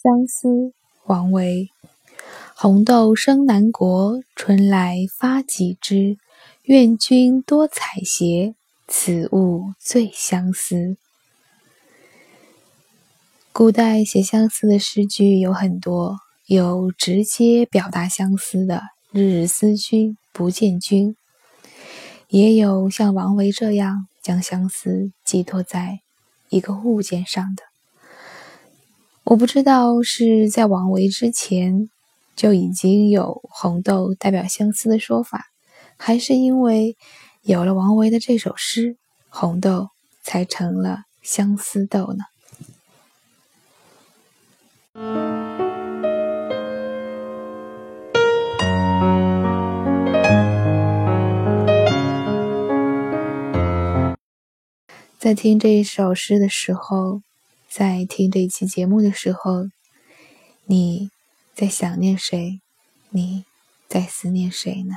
相思，王维。红豆生南国，春来发几枝。愿君多采撷，此物最相思。古代写相思的诗句有很多，有直接表达相思的“日日思君不见君”，也有像王维这样将相思寄托在一个物件上的。我不知道是在王维之前就已经有红豆代表相思的说法，还是因为有了王维的这首诗，红豆才成了相思豆呢？在听这一首诗的时候。在听这一期节目的时候，你在想念谁？你在思念谁呢？